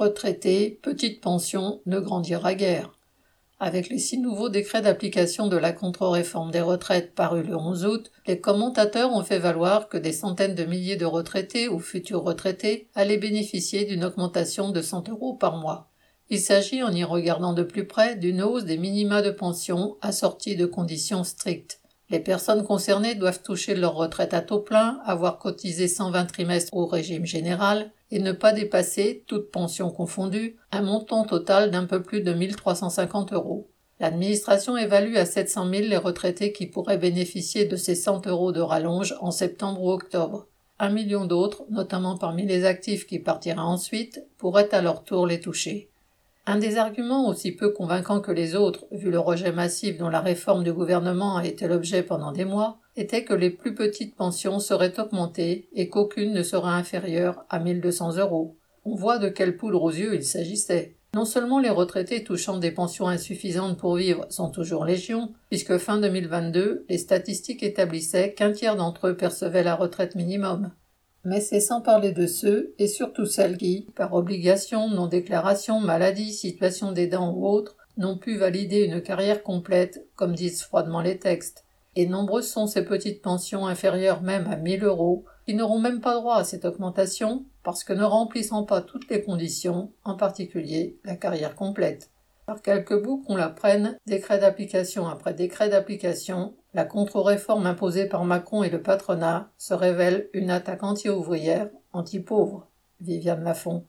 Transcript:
Retraités, petite pension ne grandira guère. Avec les six nouveaux décrets d'application de la contre-réforme des retraites parus le 11 août, les commentateurs ont fait valoir que des centaines de milliers de retraités ou futurs retraités allaient bénéficier d'une augmentation de 100 euros par mois. Il s'agit, en y regardant de plus près, d'une hausse des minima de pension assortie de conditions strictes. Les personnes concernées doivent toucher leur retraite à taux plein, avoir cotisé 120 trimestres au régime général et ne pas dépasser, toute pension confondue, un montant total d'un peu plus de 1350 euros. L'administration évalue à 700 000 les retraités qui pourraient bénéficier de ces 100 euros de rallonge en septembre ou octobre. Un million d'autres, notamment parmi les actifs qui partiraient ensuite, pourraient à leur tour les toucher. Un des arguments aussi peu convaincants que les autres, vu le rejet massif dont la réforme du gouvernement a été l'objet pendant des mois, était que les plus petites pensions seraient augmentées et qu'aucune ne serait inférieure à 1200 euros. On voit de quelle poudre aux yeux il s'agissait. Non seulement les retraités touchant des pensions insuffisantes pour vivre sont toujours légion, puisque fin 2022, les statistiques établissaient qu'un tiers d'entre eux percevaient la retraite minimum. Mais c'est sans parler de ceux, et surtout celles qui, par obligation, non-déclaration, maladie, situation d'aidant ou autre, n'ont pu valider une carrière complète, comme disent froidement les textes. Et nombreuses sont ces petites pensions inférieures même à 1000 euros, qui n'auront même pas droit à cette augmentation, parce que ne remplissant pas toutes les conditions, en particulier la carrière complète. Par quelques bouts qu'on la prenne, décret d'application après décret d'application, la contre-réforme imposée par Macron et le patronat se révèle une attaque anti-ouvrière, anti-pauvre. Viviane Lafont.